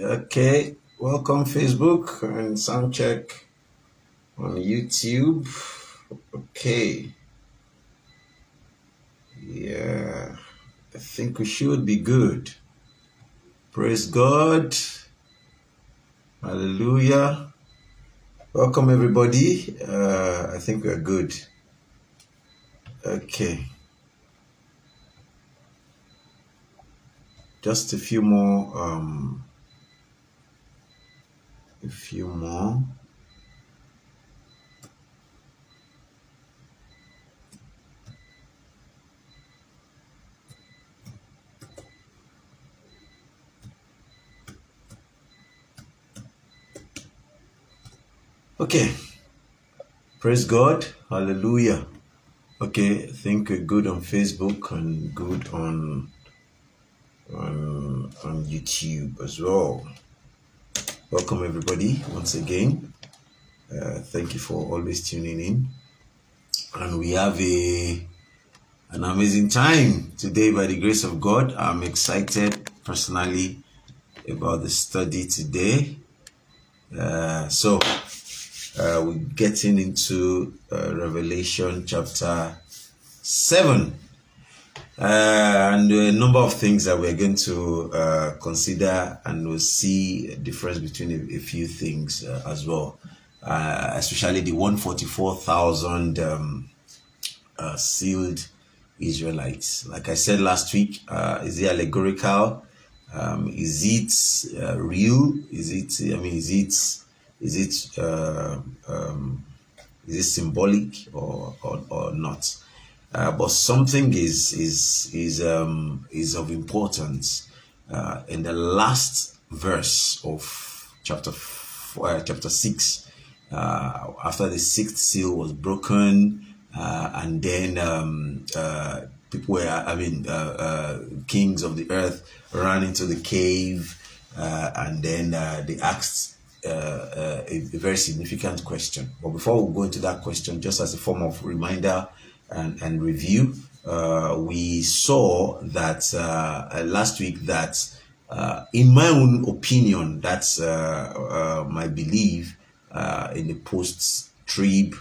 Okay, welcome Facebook and Soundcheck on YouTube. Okay, yeah, I think we should be good. Praise God. Hallelujah. Welcome, everybody. Uh, I think we're good. Okay. Just a few more. Um, a few more. Okay. Praise God. Hallelujah. Okay, I think good on Facebook and good on on on YouTube as well. Welcome everybody once again. Uh, thank you for always tuning in. And we have a an amazing time today by the grace of God. I'm excited personally about the study today. Uh, so uh, we're getting into uh, Revelation chapter 7. Uh, and a number of things that we're going to uh, consider, and we'll see a difference between a, a few things uh, as well, uh, especially the 144,000 um, uh, sealed Israelites. Like I said last week, uh, is it allegorical? Um, is it real? Is it, I mean, is it is it um, is it symbolic or or, or not? Uh, but something is is is um, is of importance uh, in the last verse of chapter four, uh, chapter six. Uh, after the sixth seal was broken, uh, and then um, people were, I mean, kings of the earth ran into the cave, and then they asked a, a, very significant question. But before we go into that question, just as a form of reminder and, and review, uh, we saw that uh, uh, last week that, uh, in my own opinion, that's my belief in the post-trib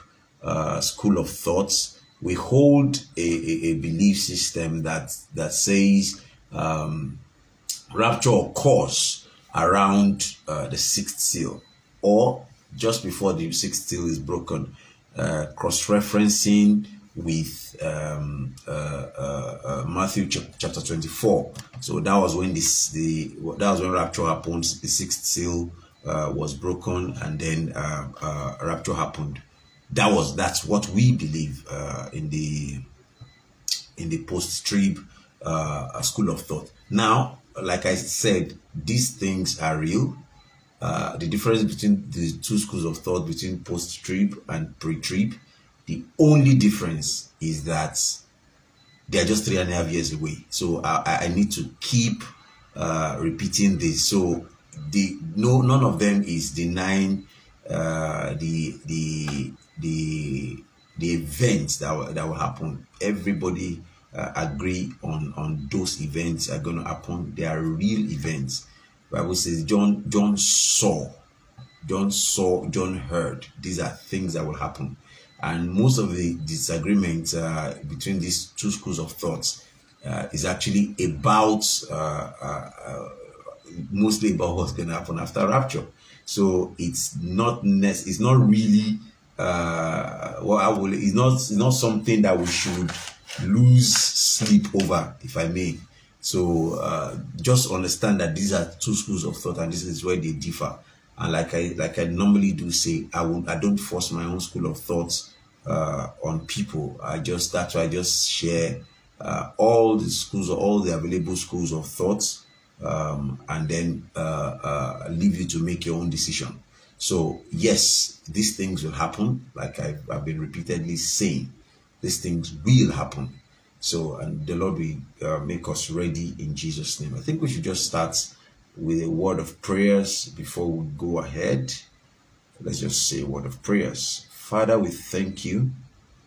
school of thoughts. We hold a, a, a, belief system that that says um, rapture occurs around uh, the sixth seal or just before the sixth seal is broken, uh, cross-referencing with um, uh, uh, uh Matthew ch chapter 24. So that was when this the that was when rapture happened. The sixth seal uh, was broken, and then rapture happened. That was that's what we believe in the in the post-trib school of thought. Now, like I said, these things are real. Uh, the difference between the two schools of thought between post-trib and pre-trib, the only difference is that they are just three and a half years away. So I, I need to keep uh, repeating this. So the no none of them is denying uh, the the the the events that will, that will happen. Everybody uh, agree on on those events are going to happen. They are real events. Bible says John John saw, John saw, John heard. These are things that will happen, and most of the disagreement uh, between these two schools of thoughts uh, is actually about uh, uh, uh, mostly about what's going to happen after rapture. So it's not it's not really uh, what I will. It's not it's not something that we should lose sleep over, if I may. So uh, just understand that these are two schools of thought, and this is where they differ. And like I like I normally do say, I will I don't force my own school of thoughts uh, on people. I just that's why I just share uh, all the schools, all the available schools of thoughts, um, and then uh, uh, leave you to make your own decision. So yes, these things will happen, like I've, I've been repeatedly saying these things will happen. So, and the Lord will uh, make us ready in Jesus' name. I think we should just start with a word of prayers before we go ahead. Let's just say a word of prayers. Father, we thank you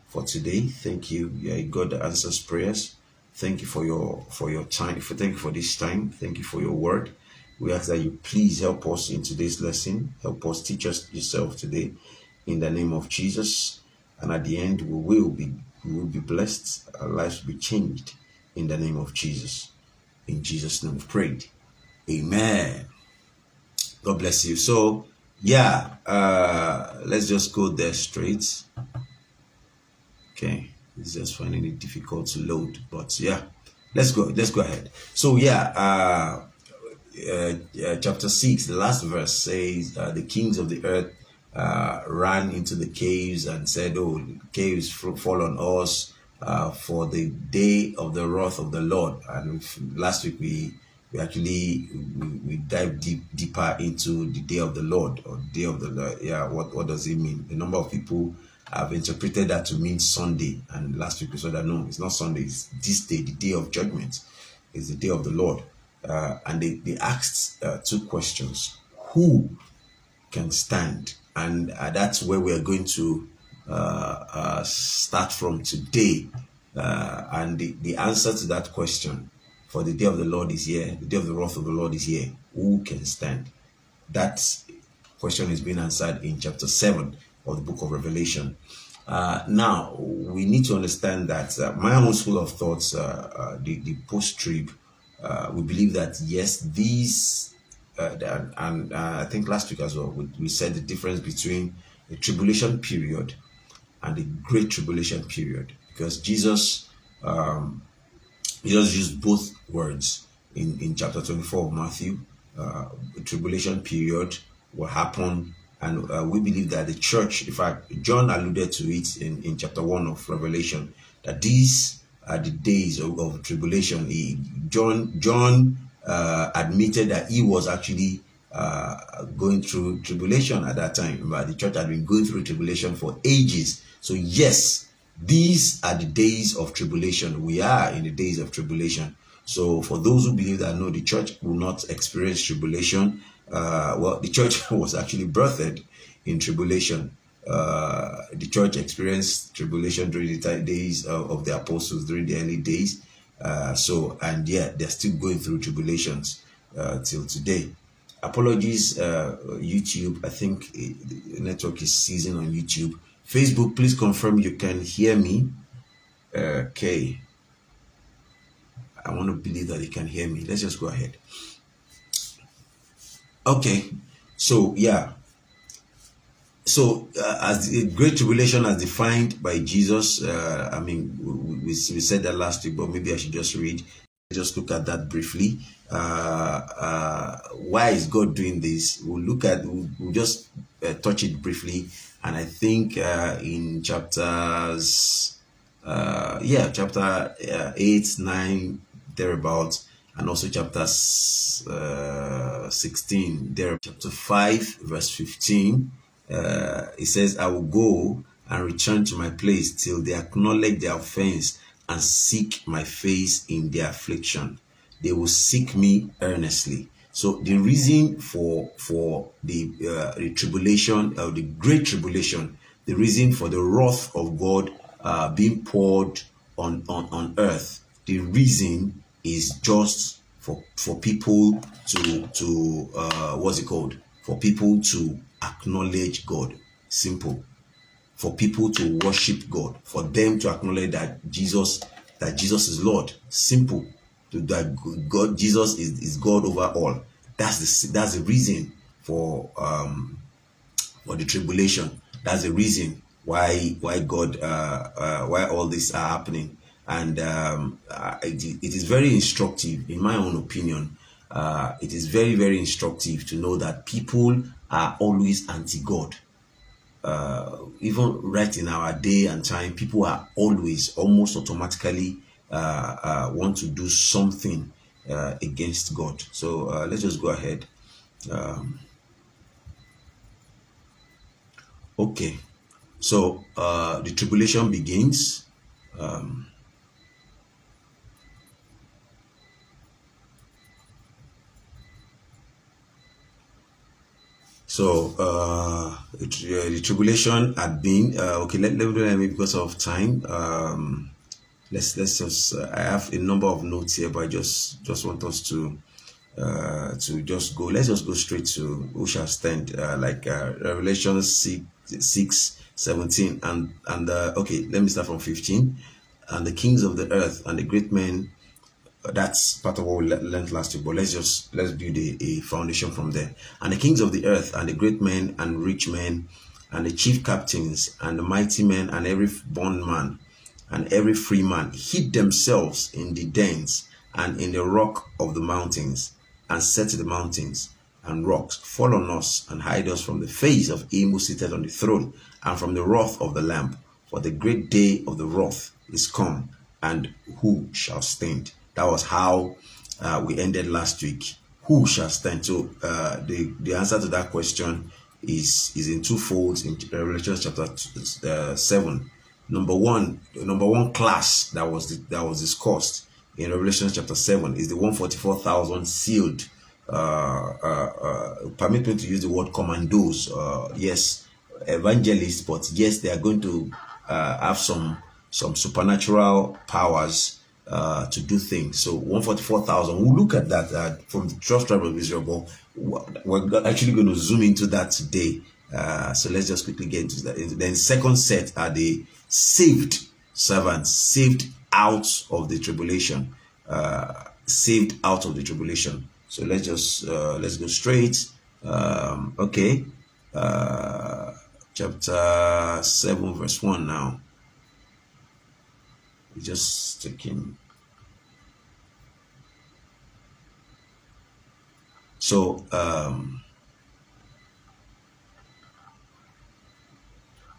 for today. Thank you. You're a God that answers prayers. Thank you for your for your time. Thank you for this time. Thank you for your word. We ask that you please help us in today's lesson. Help us teach us yourself today in the name of Jesus. And at the end, we will be we will be blessed. Our lives will be changed in the name of Jesus. In Jesus' name we prayed. Amen. God bless you. So yeah, uh, let's just go there straight. Okay, it's just finding it difficult to load, but yeah, let's go. Let's go ahead. So yeah, uh, uh, uh chapter six, the last verse says, uh, "The kings of the earth uh, ran into the caves and said, "Oh, caves fall on us." Uh, for the day of the wrath of the Lord. And last week we we actually we, we dive deep deeper into the day of the Lord or day of the Lord. Yeah, what what does it mean? A number of people have interpreted that to mean Sunday, and last week we saw that no, it's not Sunday. It's this day, the day of judgment, is the day of the Lord. Uh, and they they asked uh, two questions: Who can stand? And uh, that's where we are going to uh, uh, start from today. Uh, and the, the answer to that question for the day of the Lord is here. The day of the wrath of the Lord is here. Who can stand? That question is being answered in chapter 7 of the book of Revelation. Uh, now, we need to understand that uh, my own school of thoughts, uh, uh the, the post trib, uh, we believe that yes, these, uh, and I think last week as well, we, we, said the difference between the tribulation period and the great tribulation period. Because Jesus um, he just used both words in, in chapter 24 of Matthew. Uh, tribulation period will happen, and uh, we believe that the church, in fact, John alluded to it in, in chapter 1 of Revelation, that these are the days of, of tribulation. He, John, John uh, admitted that he was actually uh, going through tribulation at that time, but the church had been going through tribulation for ages. So, yes, these are the days of tribulation. We are in the days of tribulation. So for those who believe that no, the church will not experience tribulation, uh, well, the church was actually birthed in tribulation. Uh, the church experienced tribulation during the days of, of the apostles, during the early days. Uh, so, and yet they're still going through tribulations uh, till today. Apologies, uh, YouTube. I think the network is seizing on YouTube. Facebook, please confirm you can hear me. Okay. I want to believe that you can hear me. Let's just go ahead. Okay. So, yeah. So, uh, as the Great Tribulation as defined by Jesus, uh, I mean, we, we, we, said that last week, but maybe I should just read, just look at that briefly. Uh, uh why is God doing this? We'll look at, we'll, we'll just uh, touch it briefly and I think uh, in chapters, uh, yeah, chapter uh, 8, 9, thereabouts, and also chapter uh, 16, there, chapter 5, verse 15, uh, it says, I will go and return to my place till they acknowledge their offense and seek my face in their affliction. They will seek me earnestly. So the reason for for the uh, the tribulation, uh, the great tribulation, the reason for the wrath of God uh, being poured on, on on earth, the reason is just for for people to to uh, what's it called? For people to acknowledge God. Simple. For people to worship God. For them to acknowledge that Jesus that Jesus is Lord. Simple that God, Jesus is, is God over all. That's the that's the reason for um for the tribulation. That's the reason why why God uh, uh why all this are happening. And um, uh, it, is very instructive, in my own opinion. Uh, it is very very instructive to know that people are always anti-God. Uh, even right in our day and time, people are always almost automatically uh, uh, want to do something uh, against God. So uh, let's just go ahead. Um, okay, so uh, the tribulation begins. Um, So uh, the tribulation had been uh, okay. Let, let me because of time. Um, let's let's just uh, i have a number of notes here but i just just want us to uh, to just go. Let's just go straight to who shall stand, uh, like uh, Revelation 6, 6 17. And, and uh, okay, let me start from 15. And the kings of the earth and the great men that's part of what we learned last week but let's just let's build a, a, foundation from there and the kings of the earth and the great men and rich men and the chief captains and the mighty men and every bondman and every free man hid themselves in the dens and in the rock of the mountains and said to the mountains and rocks fall on us and hide us from the face of him who seated on the throne and from the wrath of the lamb for the great day of the wrath is come and who shall stand that was how uh, we ended last week. Who shall stand? So uh, the the answer to that question is is in two folds in Revelation chapter uh, seven. Number one, number one class that was that was discussed in Revelation chapter seven is the one forty four thousand sealed. Uh, uh, uh, permit me to use the word commandos. yes, evangelists, but yes, they are going to have some some supernatural powers uh, to do things. So 144,000. We'll look at that uh, from the 12 tribe of Israel, but we're actually going to zoom into that today. Uh, so let's just quickly get into that. Then second set are the saved servants, saved out of the tribulation, uh, saved out of the tribulation. So let's just uh, let's go straight. Um, okay, uh, chapter seven, verse one now just checking. So, um,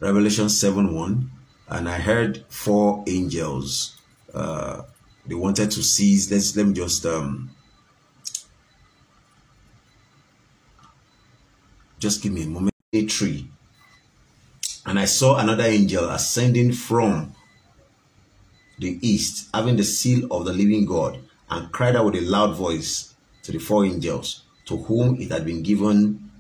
Revelation 7 1, and I heard four angels. Uh, they wanted to seize. Let's let me just um, just give me a moment. A tree, and I saw another angel ascending from the east, having the seal of the living God, and cried out with a loud voice to the four angels, to whom it had been given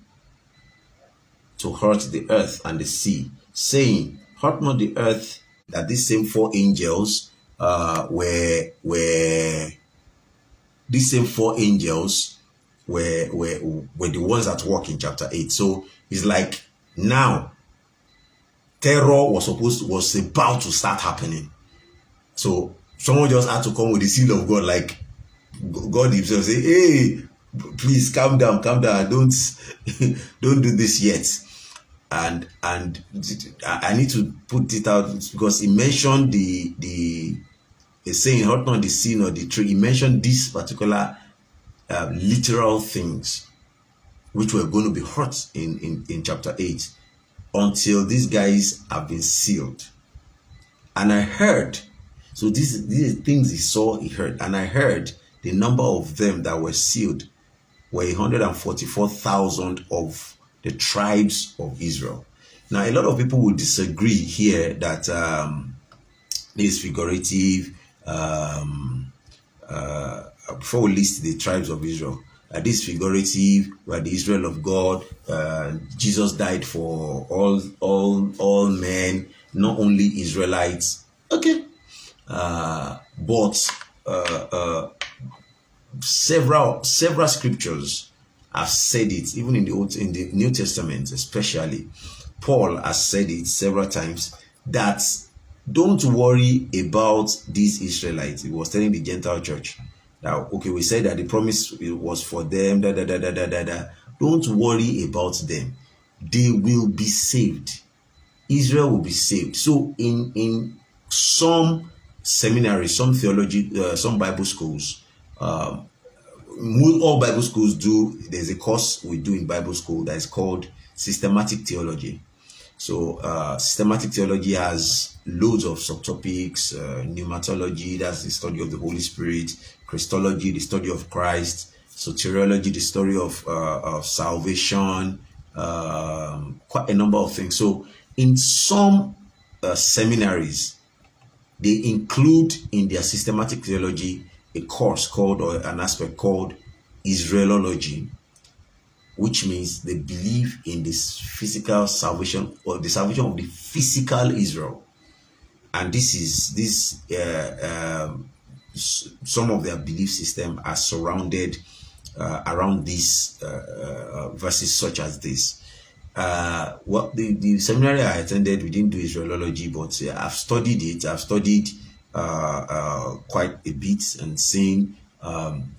to hurt the earth and the sea, saying, Hurt not the earth, that these same four angels uh, were were these same four angels were were were the ones at work in chapter 8. So it's like now terror was supposed was about to start happening so someone just had to come with the seal of God, like God Himself say, "Hey, please calm down, calm down. Don't don't do this yet." And and I need to put it out because he mentioned the the saying, "Hurt not the sin or the tree." He mentioned these particular uh, literal things which were going to be hurt in, in, in chapter 8 until these guys have been sealed. And I heard so these these things he saw, he heard, and I heard the number of them that were sealed were 144,000 of the tribes of Israel. Now, a lot of people will disagree here that um, this figurative. Um, uh, before we list the tribes of Israel, uh, this figurative, where the Israel of God, uh, Jesus died for all all all men, not only Israelites. Okay, uh, but uh, uh, several several scriptures have said it, even in the Old, in the New Testament, especially. Paul has said it several times that don't worry about these Israelites. He was telling the Gentile church that okay, we said that the promise was for them. Da da da da da da. da. Don't worry about them. They will be saved. Israel will be saved. So in in some seminaries, some theology, uh, some Bible schools, um, all Bible schools do. There's a course we do in Bible school that is called systematic theology. So uh, systematic theology has loads of subtopics, uh, pneumatology, that's the study of the Holy Spirit, Christology, the study of Christ, soteriology, the story of, uh, of salvation, um, quite a number of things. So in some uh, seminaries, they include in their systematic theology a course called or an aspect called Israelology, which means they believe in this physical salvation or the salvation of the physical Israel. And this is this uh, um, some of their belief system are surrounded uh, around these uh, verses such as this. Uh, well, the, the seminary I attended, we didn't do Israelology, but uh, I've studied it. I've studied uh, uh, quite a bit and seen um,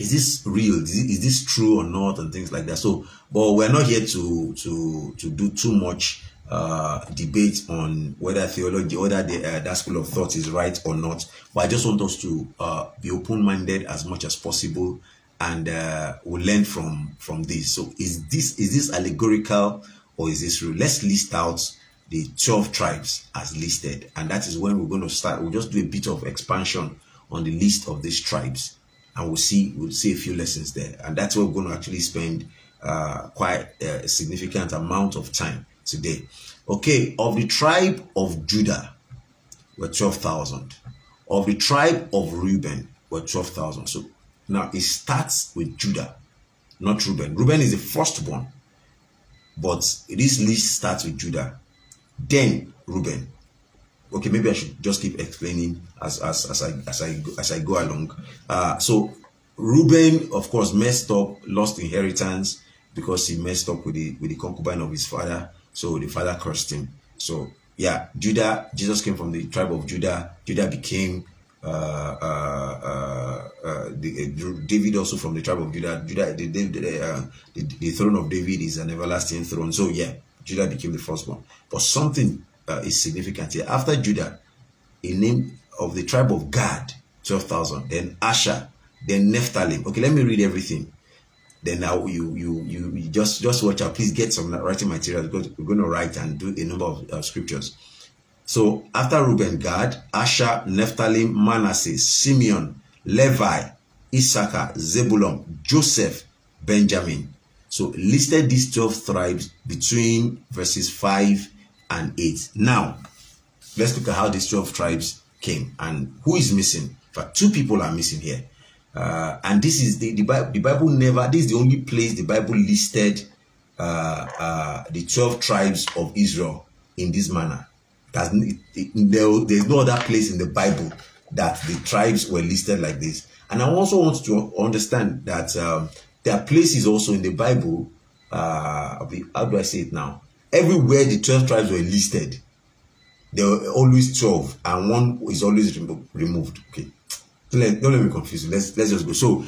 is this real? Is, is this true or not, and things like that. So, but we're not here to to to do too much uh, debate on whether theology, whether the, uh, that school of thought is right or not. But I just want us to uh, be open-minded as much as possible, and uh, we'll learn from from this. So, is this is this allegorical or is this real? Let's list out the 12 tribes as listed, and that is when we're going to start. We'll just do a bit of expansion on the list of these tribes, and we'll see we'll see a few lessons there, and that's where we're going to actually spend uh, quite a significant amount of time today. Okay, of the tribe of Judah were 12,000. Of the tribe of Reuben were 12,000. So now it starts with Judah, not Reuben. Reuben is the firstborn, but this list starts with Judah. Then Reuben. Okay, maybe I should just keep explaining as as, as I as I as I go along. Uh, so Reuben, of course, messed up, lost inheritance because he messed up with the with the concubine of his father. So the father cursed him. So yeah, Judah, Jesus came from the tribe of Judah. Judah became uh, uh, uh, uh the, uh, David also from the tribe of Judah. Judah, the, the, uh, the, the, throne of David is an everlasting throne. So yeah, Judah became the firstborn. But something is significant here. After Judah, a name of the tribe of Gad, 12,000. Then Asher, then Nephthalim. Okay, let me read everything then now you, you you you just just watch out. Please get some writing material because we're going to write and do a number of uh, scriptures. So after Reuben, Gad, Asher, Naphtali, Manasseh, Simeon, Levi, Issachar, Zebulun, Joseph, Benjamin. So listed these 12 tribes between verses 5 and 8. Now, let's look at how these 12 tribes came and who is missing. In fact, two people are missing here. Uh, and this is the, the Bible, the Bible never, this is the only place the Bible listed uh, uh, the 12 tribes of Israel in this manner. It, there, there's no other place in the Bible that the tribes were listed like this. And I also want to understand that um, there are places also in the Bible, uh, how do I say it now? Everywhere the 12 tribes were listed, there were always 12, and one is always remo removed. Okay don't let, don't let me confuse you. Let's let's just go. So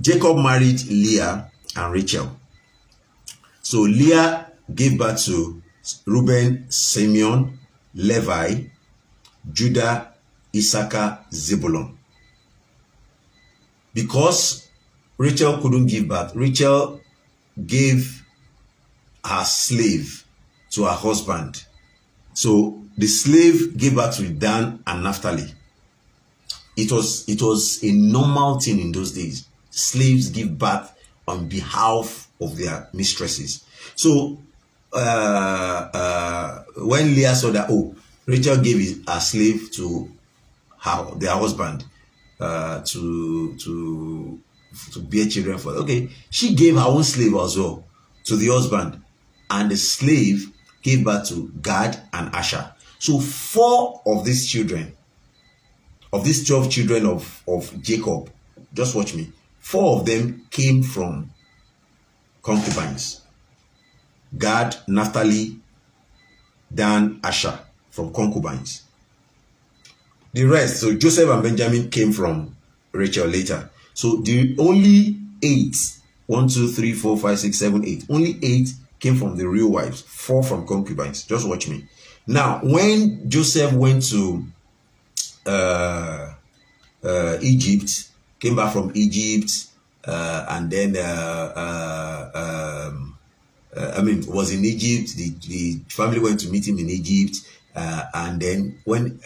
Jacob married Leah and Rachel. So Leah gave birth to Reuben, Simeon, Levi, Judah, Issachar, Zebulun. Because Rachel couldn't give birth, Rachel gave her slave to her husband. So the slave gave birth to Dan and Naphtali it was it was a normal thing in those days. Slaves give birth on behalf of their mistresses. So uh, uh, when Leah saw that, oh, Rachel gave his, a slave to her their husband uh, to to to bear children for. Okay, she gave her own slave as well to the husband, and the slave gave birth to Gad and Asher. So four of these children of these 12 children of, of Jacob, just watch me, four of them came from concubines. Gad, Naphtali, Dan, Asher, from concubines. The rest, so Joseph and Benjamin came from Rachel later. So the only eight, one, two, three, four, five, six, seven, eight, only eight came from the real wives, four from concubines. Just watch me. Now, when Joseph went to uh, uh, Egypt, came back from Egypt, uh, and then uh, uh, um, uh, I mean was in Egypt. The, the family went to meet him in Egypt, and then when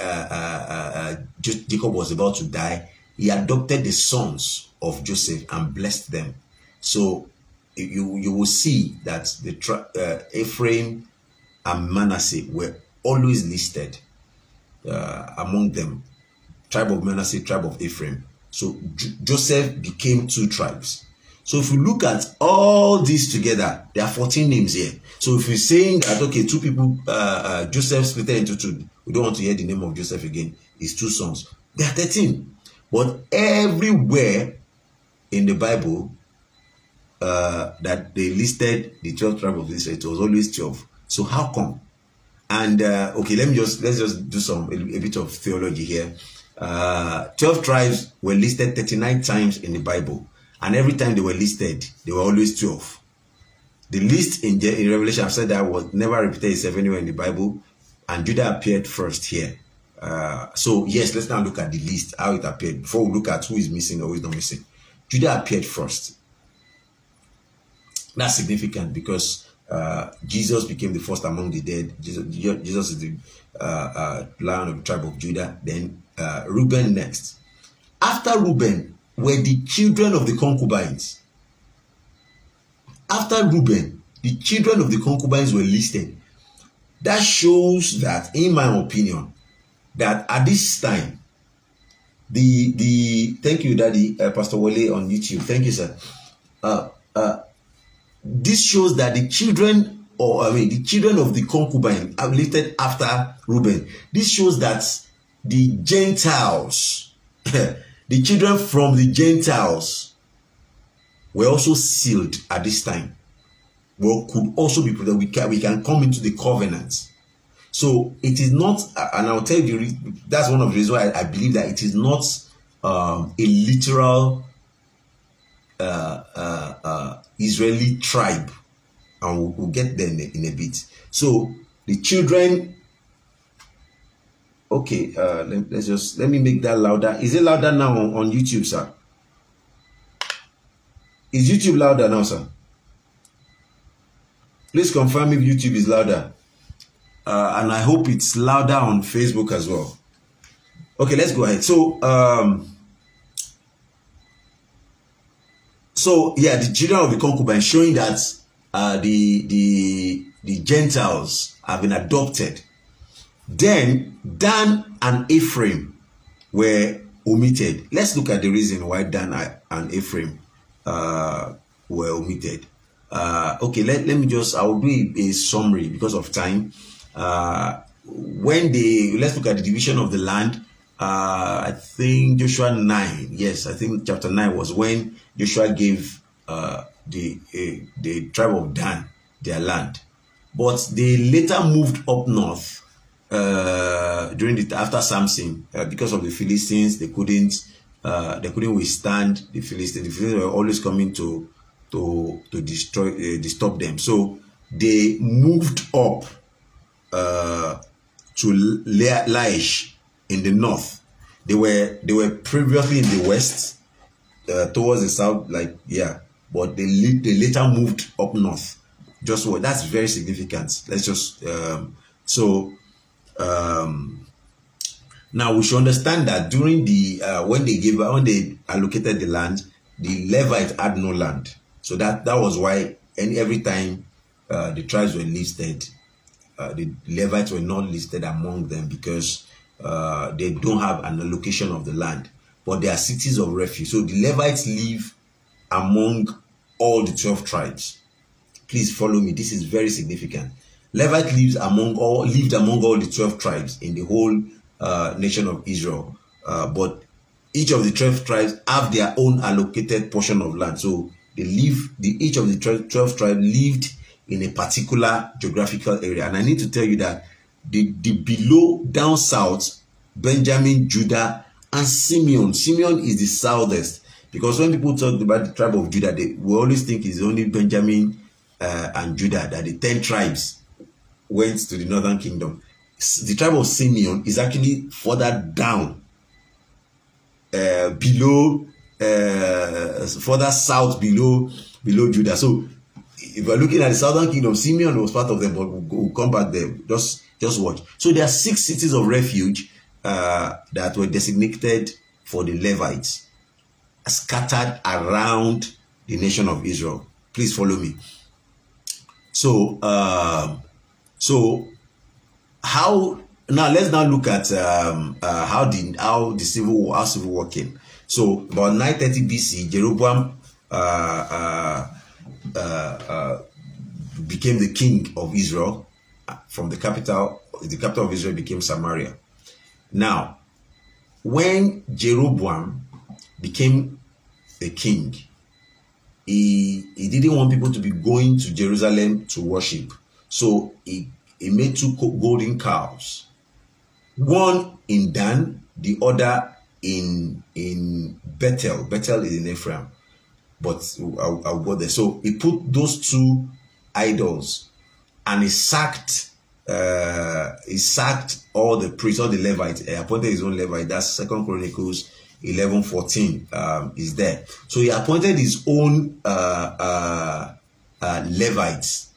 Jacob was about to die, he adopted the sons of Joseph and blessed them. So you you will see that the Ephraim and Manasseh were always listed uh, among them tribe of Manasseh, tribe of Ephraim. So J Joseph became two tribes. So if you look at all these together, there are 14 names here. So if you're saying that, okay, two people, uh, uh, Joseph split into two, we don't want to hear the name of Joseph again, his two sons. There are 13. But everywhere in the Bible, uh, that they listed the 12 tribes of Israel, it was always 12. So how come? And uh, okay, let me just let's just do some a, a bit of theology here. Uh, 12 tribes were listed 39 times in the Bible, and every time they were listed, they were always 12. The list in, in Revelation, I've said that was never repeated itself anywhere in the Bible, and Judah appeared first here. Uh, so yes, let's now look at the list, how it appeared, before we look at who is missing or who is not missing. Judah appeared first. That's significant because uh, Jesus became the first among the dead. Jesus, Jesus is the uh, uh, lion of the tribe of Judah. Then uh, Reuben next. After Reuben were the children of the concubines. After Reuben, the children of the concubines were listed. That shows that, in my opinion, that at this time, the the thank you, Daddy uh, Pastor Wale on YouTube. Thank you, sir. Uh, uh, this shows that the children, or I mean, the children of the concubine are listed after Reuben. This shows that the Gentiles, the children from the Gentiles, were also sealed at this time. Well, could also be that we can we can come into the covenant. So it is not, and I'll tell you, that's one of the reasons why I, believe that it is not um, a literal uh, uh, uh, Israeli tribe, and we'll, we'll get there in a, in a, bit. So the children. Okay, uh, let, us just let me make that louder. Is it louder now on, on YouTube, sir? Is YouTube louder now, sir? Please confirm if YouTube is louder. Uh, and I hope it's louder on Facebook as well. Okay, let's go ahead. So, um, So yeah, the children of the concubine showing that uh, the the the Gentiles have been adopted. Then Dan and Ephraim were omitted. Let's look at the reason why Dan and Ephraim uh, were omitted. Uh, okay, let, let me just, I will do a summary because of time. Uh, when they, let's look at the division of the land uh, I think Joshua 9, yes, I think chapter 9 was when Joshua gave uh, the, uh, the tribe of Dan their land. But they later moved up north uh, during the after Samson uh, because of the Philistines. They couldn't uh, they couldn't withstand the Philistines. The Philistines were always coming to to to destroy uh, disturb them. So they moved up uh, to Laish in the north. They were they were previously in the west, uh, towards the south, like yeah, but they they later moved up north. Just what that's very significant. Let's just um, so um, now we should understand that during the uh, when they gave when they allocated the land, the Levite had no land. So that that was why and every time uh, the tribes were listed, uh, the Levites were not listed among them because uh, they don't have an allocation of the land, but they are cities of refuge. So the Levites live among all the 12 tribes. Please follow me. This is very significant. Levite lives among all lived among all the 12 tribes in the whole uh, nation of Israel. Uh, but each of the 12 tribes have their own allocated portion of land. So they live, the, each of the 12, 12 tribes lived in a particular geographical area. And I need to tell you that the, the below down south, Benjamin, Judah, and Simeon. Simeon is the southest. Because when people talk about the tribe of Judah, they we always think it's only Benjamin uh, and Judah, that the 10 tribes went to the northern kingdom. The tribe of Simeon is actually further down, uh, below, uh, further south below, below Judah. So if we're looking at the southern kingdom, Simeon was part of them, but we'll, we'll come back there. Just Just watch. So there are six cities of refuge uh, that were designated for the Levites, scattered around the nation of Israel. Please follow me. So, uh, so how now? Let's now look at um, uh, how the how the civil war, how civil war came. So about 930 BC, Jeroboam uh, uh, Uh, uh, became the king of Israel uh, from the capital, the capital of Israel became Samaria. Now, when Jeroboam became a king, he he didn't want people to be going to Jerusalem to worship. So he, he made two golden cows. One in Dan, the other in in Bethel. Bethel is in Ephraim. But I'll, I'll go there. So he put those two idols and he sacked uh, he sacked all the priests, all the Levites, he appointed his own Levite. That's Second Chronicles 11 14 um, is there. So he appointed his own uh, uh, uh, Levites.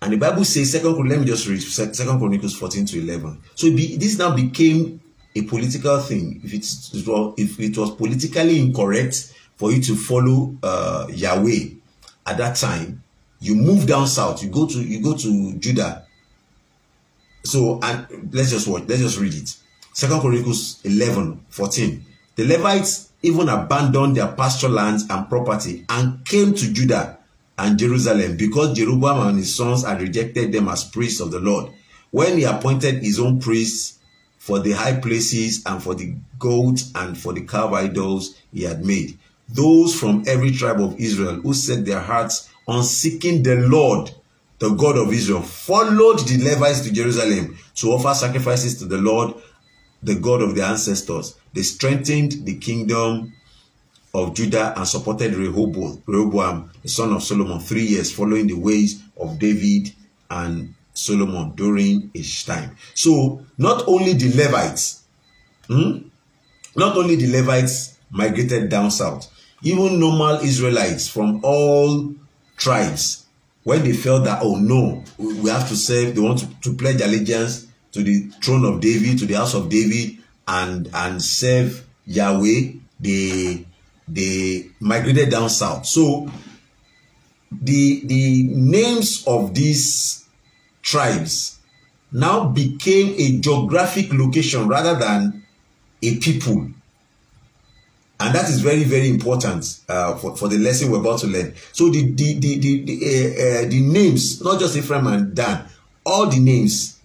And the Bible says, Second let me just read Second Chronicles 14 to 11. So be, this now became a political thing. If, it's, if it was politically incorrect for you to follow uh, Yahweh at that time, you move down south, you go to you go to Judah. So and let's just watch, let's just read it. Second Chronicles 11, 14. The Levites even abandoned their pasture lands and property and came to Judah and Jerusalem because Jeroboam and his sons had rejected them as priests of the Lord. When he appointed his own priests for the high places and for the goats and for the calf idols he had made, those from every tribe of Israel who set their hearts on seeking the Lord, the God of Israel, followed the Levites to Jerusalem to offer sacrifices to the Lord the God of their ancestors. They strengthened the kingdom of Judah and supported Rehoboam, the son of Solomon, three years following the ways of David and Solomon during his time. So not only the Levites, hmm, not only the Levites migrated down south, even normal Israelites from all tribes, when they felt that, oh no, we have to serve, they want to, to pledge allegiance to the throne of David, to the house of David, and and serve Yahweh, they they migrated down south. So the the names of these tribes now became a geographic location rather than a people. And that is very, very important uh, for, for the lesson we're about to learn. So the the the the, the, uh, uh, the names, not just Ephraim and Dan, all the names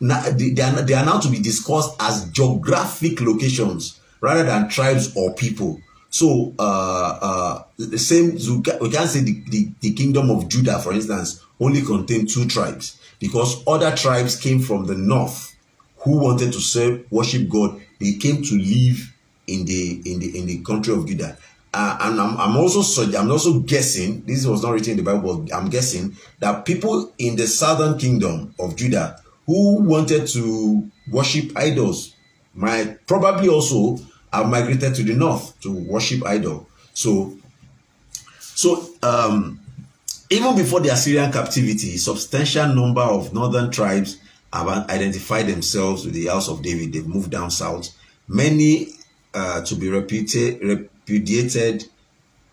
they, are, they are now to be discussed as geographic locations rather than tribes or people. So, uh, uh, the same, we can't say the, the, the kingdom of Judah, for instance, only contained two tribes because other tribes came from the north who wanted to serve, worship God. They came to live in the in the in the country of Judah. Uh, and I'm, I'm also I'm also guessing this was not written in the Bible. But I'm guessing that people in the southern kingdom of Judah who wanted to worship idols might probably also have migrated to the north to worship idol. So, so um, even before the Assyrian captivity, a substantial number of northern tribes have identified themselves with the house of David. They've moved down south. Many uh, to be repudiated,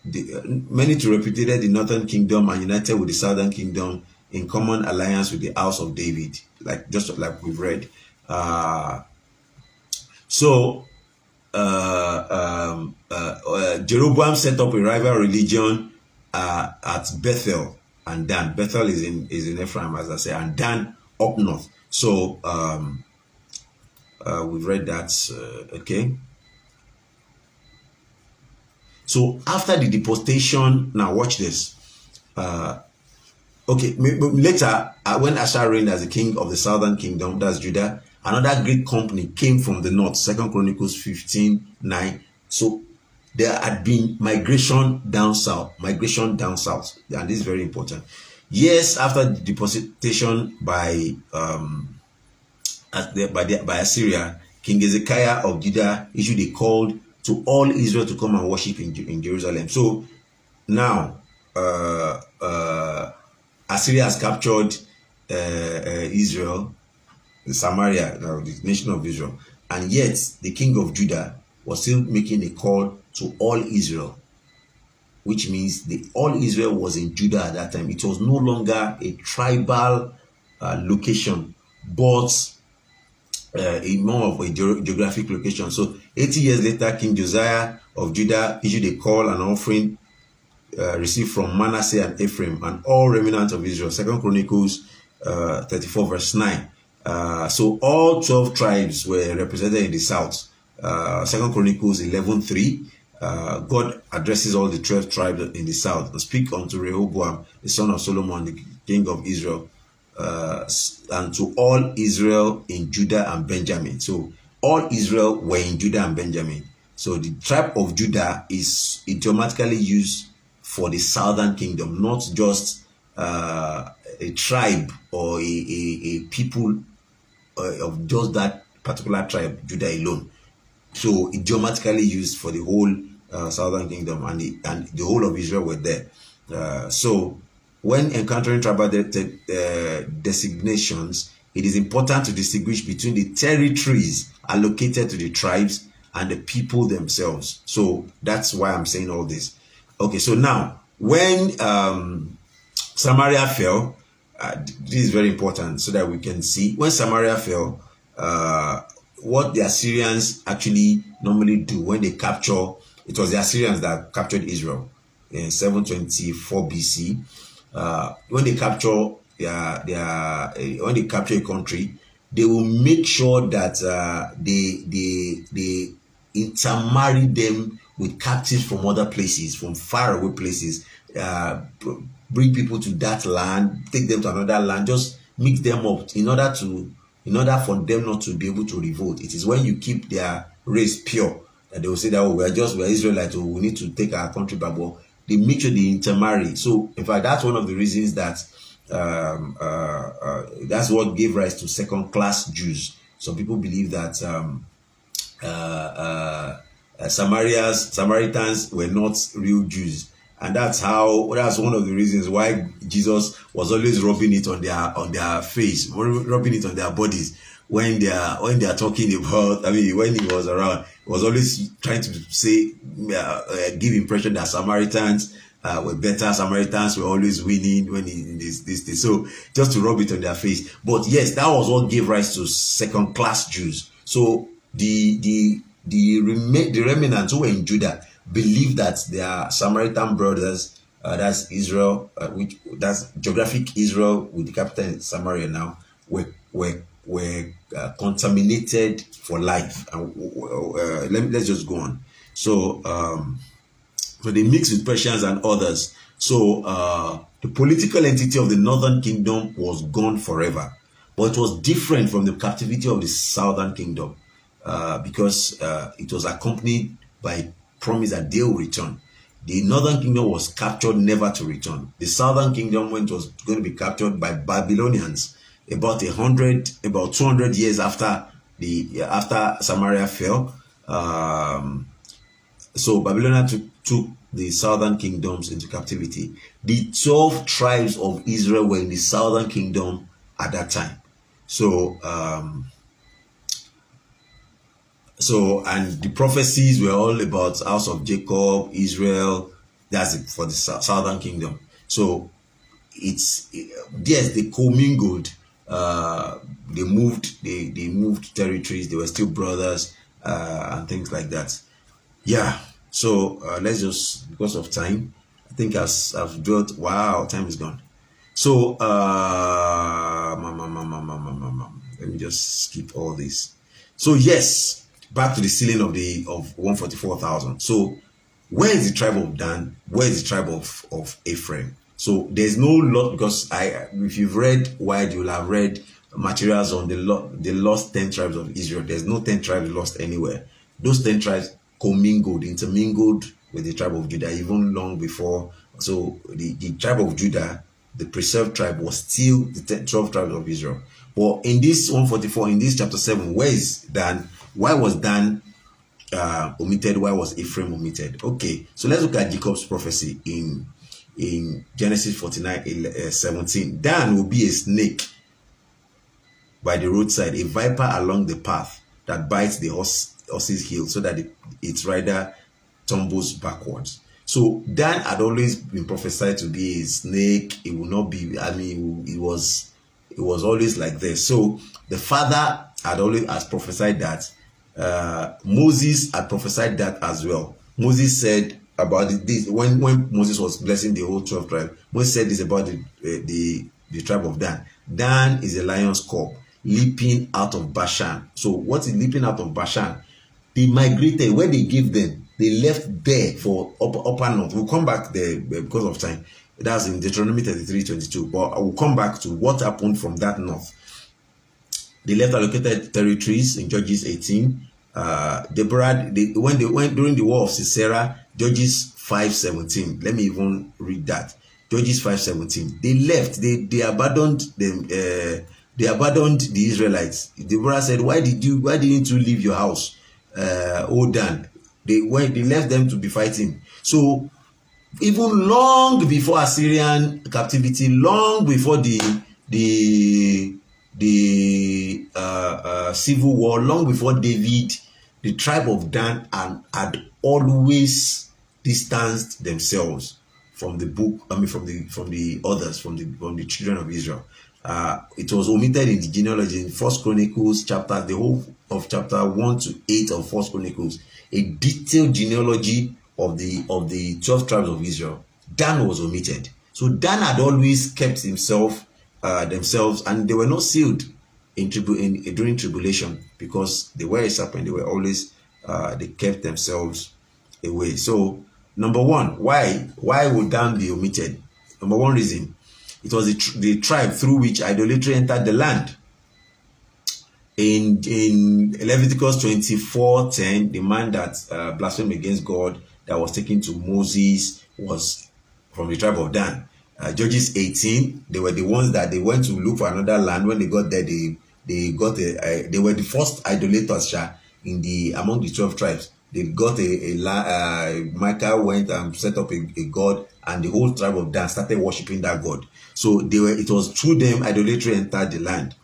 the, uh, many to repudiated the northern kingdom and united with the southern kingdom in common alliance with the house of David, like just like we've read. Uh, so uh, um, uh, uh Jeroboam set up a rival religion at Bethel and Dan. Bethel is in is in Ephraim, as I say, and Dan up north. So um, we've read that. okay. So after the deportation, now watch this. Okay, later, uh, when Asa reigned as the king of the southern kingdom, that's Judah, another great company came from the north, Second Chronicles 15, 9. So there had been migration down south, migration down south, and this is very important. Years after the deportation by um, by, the, by Assyria, King Hezekiah of Judah issued a call to all Israel to come and worship in, in Jerusalem. So now, uh, uh, Assyria has captured uh, uh, Israel, Samaria, the nation of Israel, and yet the king of Judah was still making a call to all Israel, which means the all Israel was in Judah at that time. It was no longer a tribal uh, location, but uh, a more of a ge geographic location. So 80 years later, King Josiah of Judah issued a call and offering uh, received from Manasseh and Ephraim and all remnants of Israel. Second Chronicles uh, 34 verse 9. Uh, so all 12 tribes were represented in the south. Uh, Second Chronicles 11 3. uh, God addresses all the 12 tribes in the south speak unto Rehoboam, the son of Solomon, the king of Israel, uh, and to all Israel in Judah and Benjamin. So all Israel were in Judah and Benjamin. So the tribe of Judah is idiomatically used for the southern kingdom, not just uh, a tribe or a, a, a people uh, of just that particular tribe, Judah alone. So idiomatically used for the whole uh, southern kingdom and the, and the whole of Israel were there. Uh, so when encountering tribal de de uh, designations, it is important to distinguish between the territories allocated to the tribes and the people themselves. So that's why I'm saying all this. Okay, so now when um, Samaria fell, uh, this is very important so that we can see when Samaria fell, uh, what the Assyrians actually normally do when they capture, it was the Assyrians that captured Israel in 724 BC. Uh, when they capture their, their, when they capture a country, they will make sure that uh, they, they, they intermarry them with captives from other places, from far away places, uh, bring people to that land, take them to another land, just mix them up in order to in order for them not to be able to revolt. It is when you keep their race pure that they will say that oh, we are just we are Israelites, oh, we need to take our country back. But they make sure they intermarry. So in fact, that's one of the reasons that um, uh, uh, that's what gave rise to second class Jews. Some people believe that um, uh, uh, Samarians, Samaritans were not real Jews and that's how that's one of the reasons why Jesus was always rubbing it on their on their face, rubbing it on their bodies when they are when they are talking about. I mean, when he was around, he was always trying to say, uh, uh, give impression that Samaritans uh, were better. Samaritans were always winning when in this this thing. So just to rub it on their face. But yes, that was what gave rise to second class Jews. So the the the, rem- the remnants who were in Judah believe that their Samaritan brothers, uh, that's Israel, uh, which that's geographic Israel with the capital in Samaria now, were were were uh, contaminated for life. And uh, let let's just go on. So um, so they mix with Persians and others. So uh, the political entity of the northern kingdom was gone forever, but it was different from the captivity of the southern kingdom uh, because uh, it was accompanied by promise that they will return. The northern kingdom was captured never to return. The southern kingdom went was going to be captured by Babylonians about a hundred, about 200 years after the after Samaria fell. Um, so Babylonians took, took the southern kingdoms into captivity. The 12 tribes of Israel were in the southern kingdom at that time. So um, so, and the prophecies were all about house of Jacob, Israel. That's it for the southern kingdom. So, it's yes, they commingled. Uh, they moved. They they moved territories. They were still brothers uh, and things like that. Yeah. So uh, let's just because of time. I think as I've dwelt. Wow, time is gone. So uh, let me just skip all this. So yes, back to the sealing of the of 144,000. So where is the tribe of Dan? Where is the tribe of, of Ephraim? So there's no lot because I if you've read wide, you'll have read materials on the lot the lost 10 tribes of Israel. There's no 10 tribes lost anywhere. Those 10 tribes commingled, intermingled with the tribe of Judah even long before. So the, the tribe of Judah, the preserved tribe, was still the 10, 12 tribes of Israel. But in this 144, in this chapter 7, where is Dan? Why was Dan uh, omitted? Why was Ephraim omitted? Okay, so let's look at Jacob's prophecy in in Genesis 49 uh, 17. Dan will be a snake by the roadside, a viper along the path that bites the horse, horse's heel so that the, its rider tumbles backwards. So Dan had always been prophesied to be a snake. It will not be, I mean, it was it was always like this. So the father had always has prophesied that uh, Moses had prophesied that as well. Moses said about this when when Moses was blessing the whole 12 tribe. Moses said this about the, uh, the the tribe of Dan. Dan is a lion's cub leaping out of Bashan. So what is leaping out of Bashan? They migrated when they gave them. they left there for upper, upper north. We'll come back there uh, because of time. That's in Deuteronomy 33 22. But I will come back to what happened from that north. They left allocated territories in Judges 18. Uh, Deborah, they, when they went during the war of Sisera, Judges 5:17. Let me even read that. Judges 5:17. They left. They they abandoned them. Uh, they abandoned the Israelites. Deborah said, "Why did you? Why didn't you leave your house, uh, O Dan?" They went. They left them to be fighting. So even long before Assyrian captivity, long before the the the uh, civil war, long before David, the tribe of Dan and had always distanced themselves from the book. I mean, from the from the others, from the from the children of Israel. Uh, it was omitted in the genealogy in First Chronicles chapter, the whole of chapter one to eight of First Chronicles, a detailed genealogy of the of the 12 tribes of Israel, Dan was omitted. So Dan had always kept himself uh, themselves, and they were not sealed in, tribu- in, in during tribulation because they were a serpent. They were always uh, they kept themselves away. So number one, why why would Dan be omitted? Number one reason, it was the, tr- the tribe through which idolatry entered the land in in Leviticus 24 10, the man that uh, blasphemed against God that was taken to Moses was from the tribe of Dan. Uh, Judges 18, they were the ones that they went to look for another land. When they got there, they they got a, a they were the first idolaters in the among the 12 tribes. They got a, a uh, Micah went and set up a, a god, and the whole tribe of Dan started worshiping that god. So they were it was through them idolatry entered the land.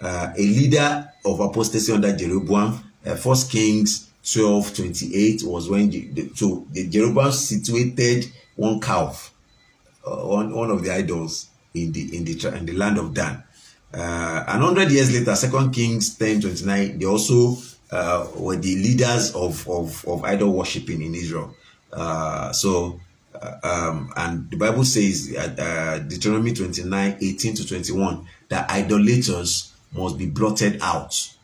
Uh, a leader of apostasy under Jeroboam, uh, First Kings 12 28 was when the, so the Jeroboam situated one calf, uh, one, one of the idols in the in the in the land of Dan. Uh, and hundred years later, Second Kings 10 29, they also uh, were the leaders of, of, of idol worshipping in Israel. Uh, so, uh, um, and the Bible says, uh, Deuteronomy 29 18 to 21, that idolaters must be blotted out.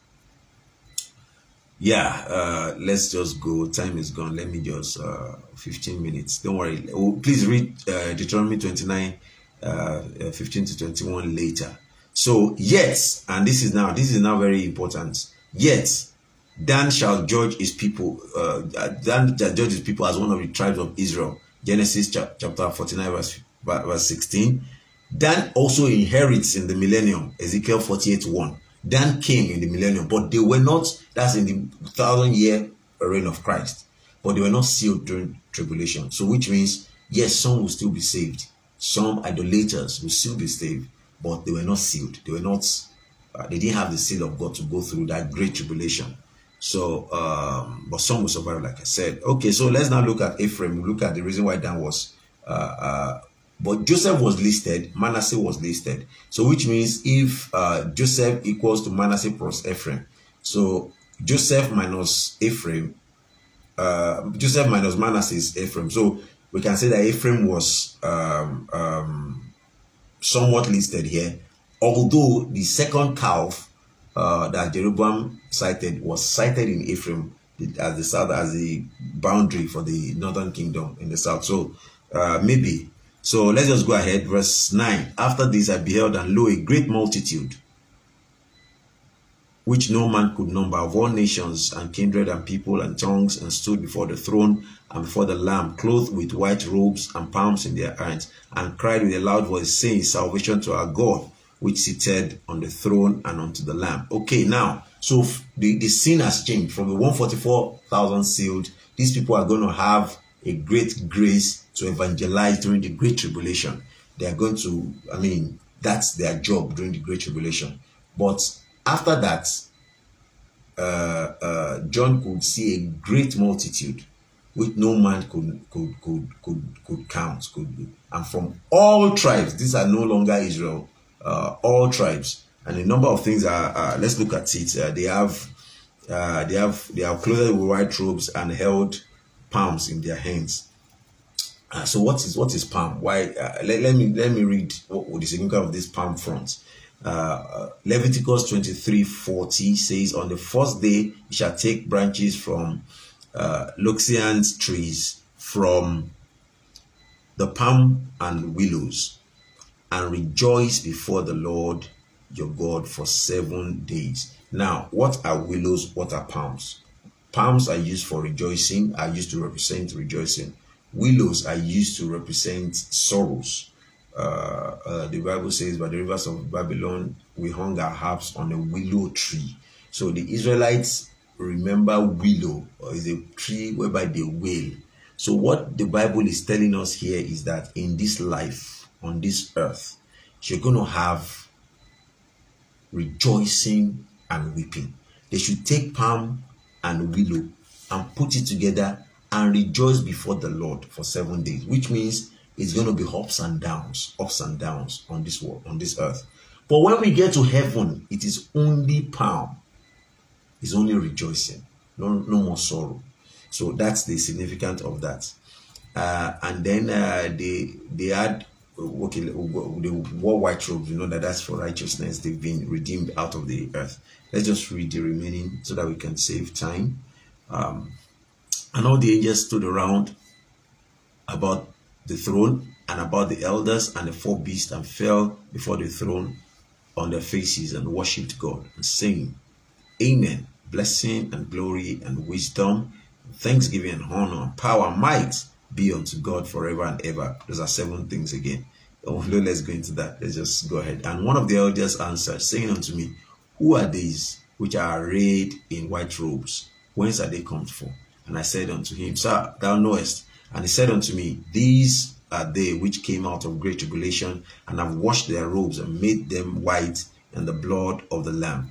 Yeah uh let's just go. Time is gone. Let me just uh 15 minutes. Don't worry. Oh, please read uh, deuteronomy 29 uh, uh 15 to 21 later so yet and this is now this is now very important. Yet dan shall judge his people uh dan shall judge his people as one of the tribes of israel. Genesis chapter 49 verse, verse 16 dan also inherits in the millennium ezekiel 48 1 Dan came in the millennium, but they were not, that's in the thousand year reign of Christ, but they were not sealed during tribulation. So, which means, yes, some will still be saved. Some idolaters will still be saved, but they were not sealed. They were not, uh, they didn't have the seal of God to go through that great tribulation. So, um, but some will survive, like I said. Okay, so let's now look at Ephraim. Look at the reason why Dan was uh, uh, but Joseph was listed, Manasseh was listed. So which means if uh, Joseph equals to Manasseh plus Ephraim, so Joseph minus Ephraim, uh, Joseph minus Manasseh is Ephraim. So we can say that Ephraim was um, um, somewhat listed here, although the second calf uh, that Jeroboam cited was cited in Ephraim as the south as the boundary for the northern kingdom in the south. So uh, maybe so let's just go ahead. Verse 9. After this I beheld and lo, a great multitude, which no man could number, of all nations and kindred and people and tongues, and stood before the throne and before the Lamb, clothed with white robes and palms in their hands, and cried with a loud voice, saying, Salvation to our God, which seated on the throne and unto the Lamb. Okay, now, so the, the scene has changed from the 144,000 sealed. These people are going to have a great grace to evangelize during the Great Tribulation. They are going to, I mean, that's their job during the Great Tribulation. But after that, uh, uh, John could see a great multitude which no man could could could could could count could and from all tribes these are no longer israel uh, all tribes and a number of things are let's look at it uh, they have uh, they have they are clothed with white robes and held palms in their hands uh, so what is what is palm? Why? Uh, let, let me let me read what, what the significance of this palm front. Uh, Leviticus 23 40 says, On the first day you shall take branches from uh, Luxians trees from the palm and willows and rejoice before the Lord your God for seven days. Now, what are willows? What are palms? Palms are used for rejoicing, are used to represent rejoicing. Willows are used to represent sorrows. Uh, uh, the Bible says, By the rivers of Babylon, we hung our harps on a willow tree. So the Israelites remember willow, is a tree whereby they wail. So, what the Bible is telling us here is that in this life, on this earth, you're going to have rejoicing and weeping. They should take palm and willow and put it together and rejoice before the Lord for seven days, which means it's going to be ups and downs, ups and downs on this world, on this earth. But when we get to heaven, it is only palm, it's only rejoicing, no, no more sorrow. So that's the significance of that. Uh, and then uh, they they had okay, they wore white robes. You know that that's for righteousness. They've been redeemed out of the earth. Let's just read the remaining so that we can save time. Um, and all the angels stood around about the throne and about the elders and the four beasts and fell before the throne on their faces and worshipped God and saying, Amen. Blessing and glory and wisdom, and thanksgiving and honor and power and might be unto God forever and ever. Those are seven things again. Oh, let's go into that. Let's just go ahead. And one of the elders answered, saying unto me, Who are these which are arrayed in white robes? Whence are they come from? And I said unto him, Sir, thou knowest. And he said unto me, These are they which came out of great tribulation and have washed their robes and made them white in the blood of the Lamb.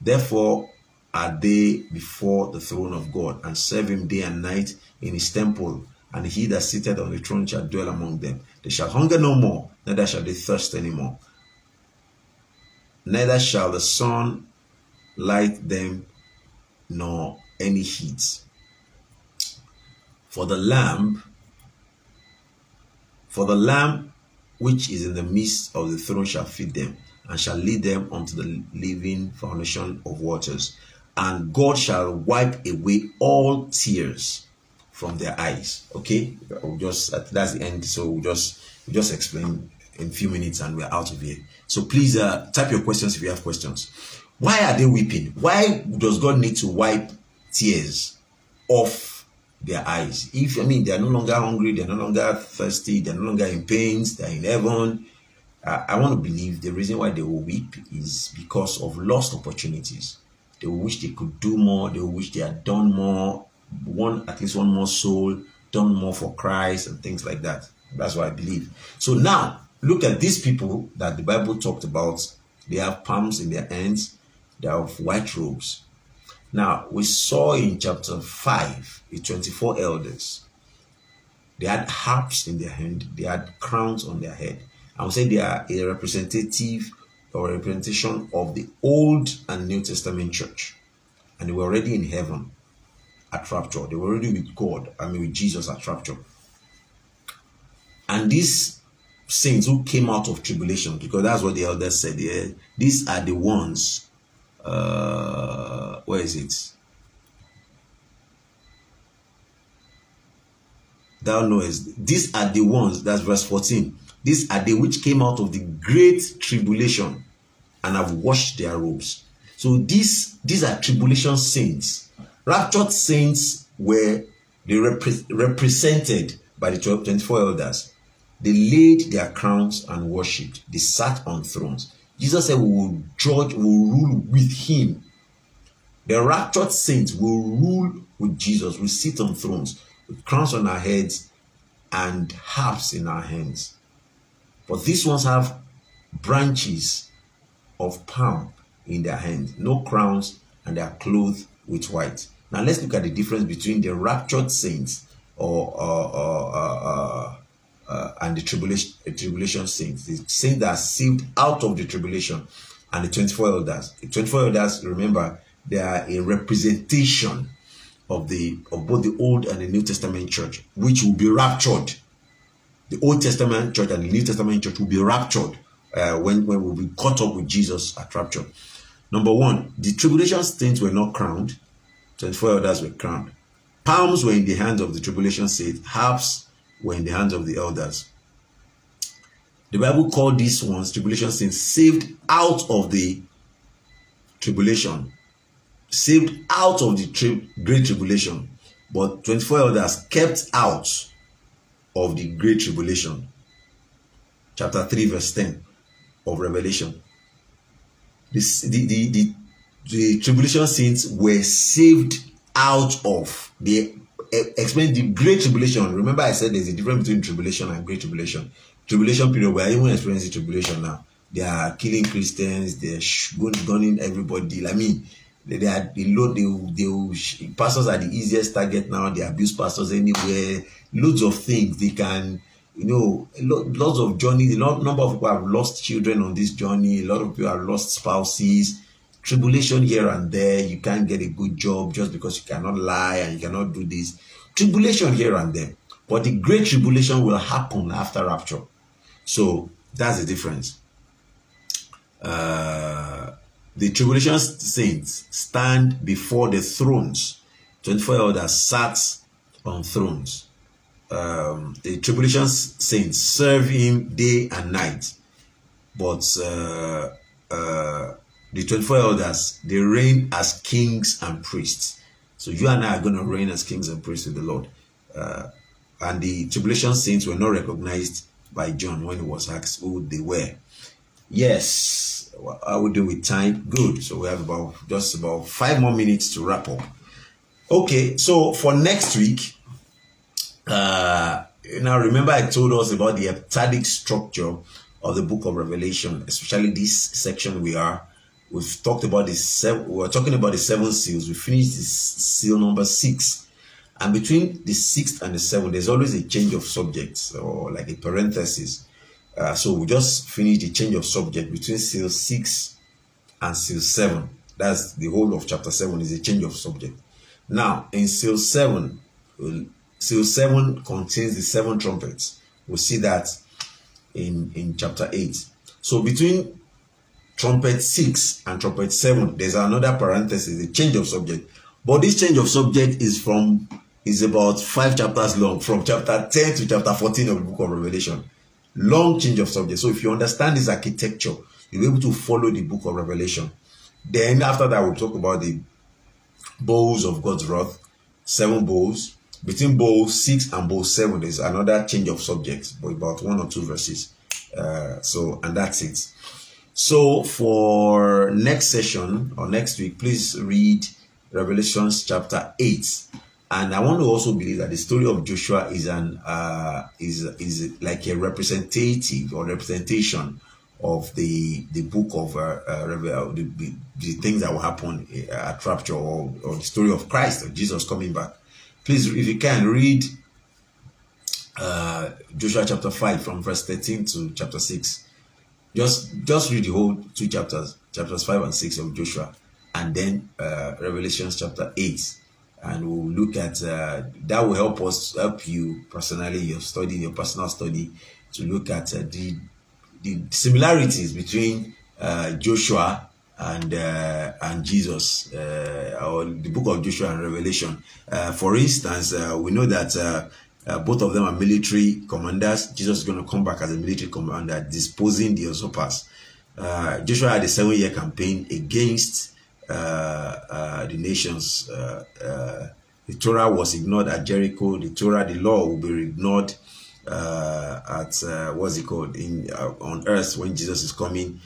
Therefore are they before the throne of God and serve him day and night in his temple. And he that sitteth on the throne shall dwell among them. They shall hunger no more, neither shall they thirst any more. Neither shall the sun light them, nor any heat. For the Lamb, for the Lamb which is in the midst of the throne shall feed them, and shall lead them unto the living foundation of waters. And God shall wipe away all tears from their eyes. Okay, we'll just that's the end. So we'll just we'll just explain in a few minutes, and we're out of here. So please uh, type your questions if you have questions. Why are they weeping? Why does God need to wipe tears off their eyes. If I mean they are no longer hungry, they're no longer thirsty, they're no longer in pains, they're in heaven. Uh, I want to believe the reason why they will weep is because of lost opportunities. They will wish they could do more, they will wish they had done more, one at least one more soul, done more for Christ and things like that. That's what I believe. So now look at these people that the Bible talked about. They have palms in their hands, they have white robes. Now, we saw in chapter 5 the 24 elders. They had harps in their hand, they had crowns on their head. I would say they are a representative or a representation of the Old and New Testament church. And they were already in heaven at rapture. They were already with God, I mean, with Jesus at rapture. And these saints who came out of tribulation, because that's what the elders said, yeah, these are the ones uh, where is it? Thou knowest. These are the ones, that's verse 14. These are the which came out of the great tribulation and have washed their robes. So these, these are tribulation saints. Raptured saints were they repre represented by the 24 elders. They laid their crowns and worshipped. They sat on thrones. Jesus said, We will judge, we will rule with him. The raptured saints will rule with Jesus, will sit on thrones, with crowns on our heads and harps in our hands. But these ones have branches of palm in their hands, no crowns, and they are clothed with white. Now let's look at the difference between the raptured saints or, or, uh, uh, and the tribulation, the tribulation saints, the saints that are saved out of the tribulation, and the 24 elders. The 24 elders, remember, they are a representation of the of both the Old and the New Testament church, which will be raptured. The Old Testament church and the New Testament church will be raptured uh, when, when we'll be caught up with Jesus at rapture. Number one, the tribulation saints were not crowned, 24 elders were crowned. Palms were in the hands of the tribulation saints, harps were in the hands of the elders. The Bible called these ones tribulation saints saved out of the tribulation, saved out of the tri great tribulation, but 24 elders kept out of the great tribulation. Chapter 3, verse 10 of Revelation. This, the, the, the, the tribulation saints were saved out of the explain the great tribulation. Remember, I said there's a difference between tribulation and great tribulation. Tribulation period, we are even experiencing tribulation now. They are killing Christians, they're gunning everybody. I mean, they, they are the load, they, they, pastors are the easiest target now. They abuse pastors anywhere. Loads of things they can, you know, lots of journeys. A lot number of people have lost children on this journey. A lot of people have lost spouses tribulation here and there. You can't get a good job just because you cannot lie and you cannot do this. Tribulation here and there. But the great tribulation will happen after rapture. So that's the difference. Uh, the tribulation saints stand before the thrones. 24 elders sat on thrones. Um, the tribulation saints serve him day and night. But uh, uh, the 24 elders, they reign as kings and priests. So you and I are going to reign as kings and priests with the Lord. Uh, and the tribulation saints were not recognized by John when he was asked who they were. Yes, I will do with time. Good. So we have about just about five more minutes to wrap up. Okay, so for next week, uh, now remember I told us about the heptadic structure of the book of Revelation, especially this section we are We've talked about the seven. We are talking about the seven seals. We finished this seal number six, and between the sixth and the seventh, there's always a change of subjects or like a parenthesis. Uh, so we just finished the change of subject between seal six and seal seven. That's the whole of chapter seven is a change of subject. Now in seal seven, seal seven contains the seven trumpets. We see that in in chapter eight. So between trumpet 6 and trumpet 7 there's another parenthesis a change of subject. But this change of subject is from is about five chapters long from chapter 10 to chapter 14 of the book of revelation. Long change of subject. So if you understand this architecture you'll be able to follow the book of revelation. Then after that we'll talk about the bowls of god's wrath. Seven bowls. Between bowl 6 and bowl 7 there's another change of subject but about one or two verses. Uh, so and that's it so for next session or next week, please read Revelations chapter 8. And I want to also believe that the story of Joshua is an uh, is is like a representative or representation of the the book of uh, uh, the, the, things that will happen at rapture or, or the story of Christ or Jesus coming back. Please, if you can, read uh, Joshua chapter 5 from verse 13 to chapter 6 just just read the whole two chapters, chapters five and six of Joshua, and then uh, Revelations chapter eight, and we'll look at uh, that. Will help us help you personally, your study, your personal study, to look at uh, the the similarities between uh, Joshua and uh, and Jesus, uh, or the book of Joshua and Revelation. Uh, for instance, uh, we know that uh, both of them are military commanders. Jesus is going to come back as a military commander, disposing the usurpers. Uh, Joshua had a seven-year campaign against uh, uh the nations. Uh, the Torah was ignored at Jericho. The Torah, the law, will be ignored at what's it called in on earth when Jesus is coming.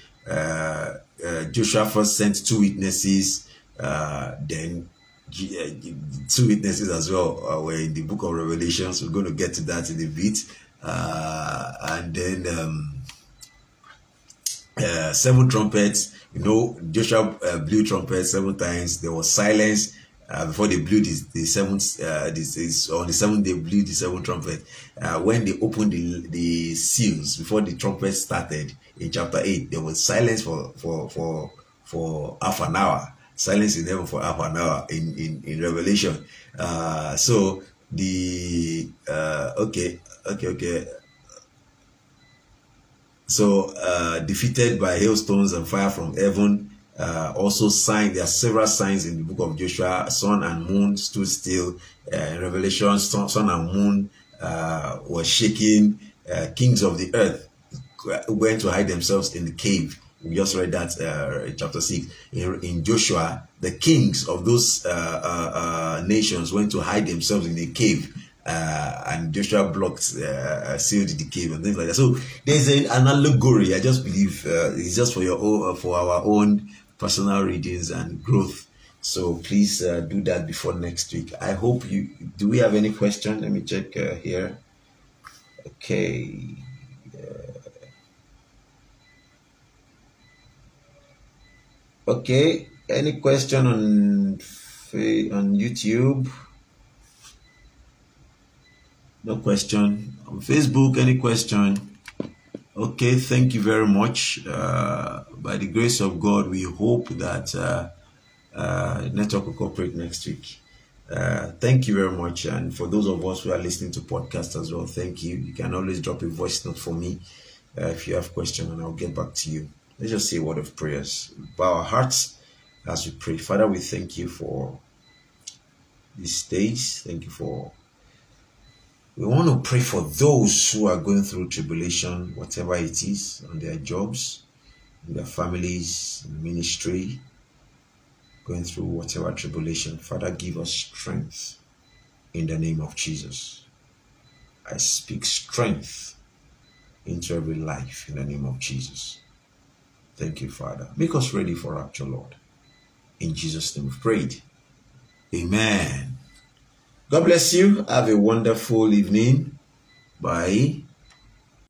Joshua first sent two witnesses. then two witnesses as well uh, were in the book of Revelations. We're going to get to that in a bit. Uh, and then um, uh, seven trumpets. You know, Joshua uh, blew trumpets seven times. There was silence uh, before they blew the, the seventh. Uh, this is on the seventh they blew the seventh trumpet. Uh, when they opened the the seals before the trumpet started in chapter eight, there was silence for for for for half an hour silence in heaven for half an hour in, in, in Revelation. Uh, so the, uh, okay, okay, okay. So uh, defeated by hailstones and fire from heaven, Uh, also, sign there are several signs in the book of Joshua. Sun and moon stood still. Uh, Revelation, sun, sun, and moon uh, were shaking. Uh, kings of the earth went to hide themselves in the cave. We just read that uh, chapter 6. In, in, Joshua, the kings of those uh, uh, uh nations went to hide themselves in the cave. Uh, and Joshua blocked, uh, sealed the cave and things like that. So there's an, an allegory. I just believe it's just for your own, for our own personal readings and growth. So please do that before next week. I hope you. Do we have any question? Let me check here. Okay. Okay, any question on on YouTube? No question. On Facebook, any question? Okay, thank you very much. Uh, by the grace of God, we hope that uh, uh, network will cooperate next week. Uh, thank you very much. And for those of us who are listening to podcast as well, thank you. You can always drop a voice note for me uh, if you have question, and I'll get back to you. Let's just say a word of prayers. Bow our hearts as we pray. Father, we thank you for these days. Thank you for. We want to pray for those who are going through tribulation, whatever it is, on their jobs, in their families, in ministry, going through whatever tribulation. Father, give us strength in the name of Jesus. I speak strength into every life in the name of Jesus. Thank you, Father. Make us ready for rapture, Lord. In Jesus' name we've prayed. Amen. God bless you. Have a wonderful evening. Bye.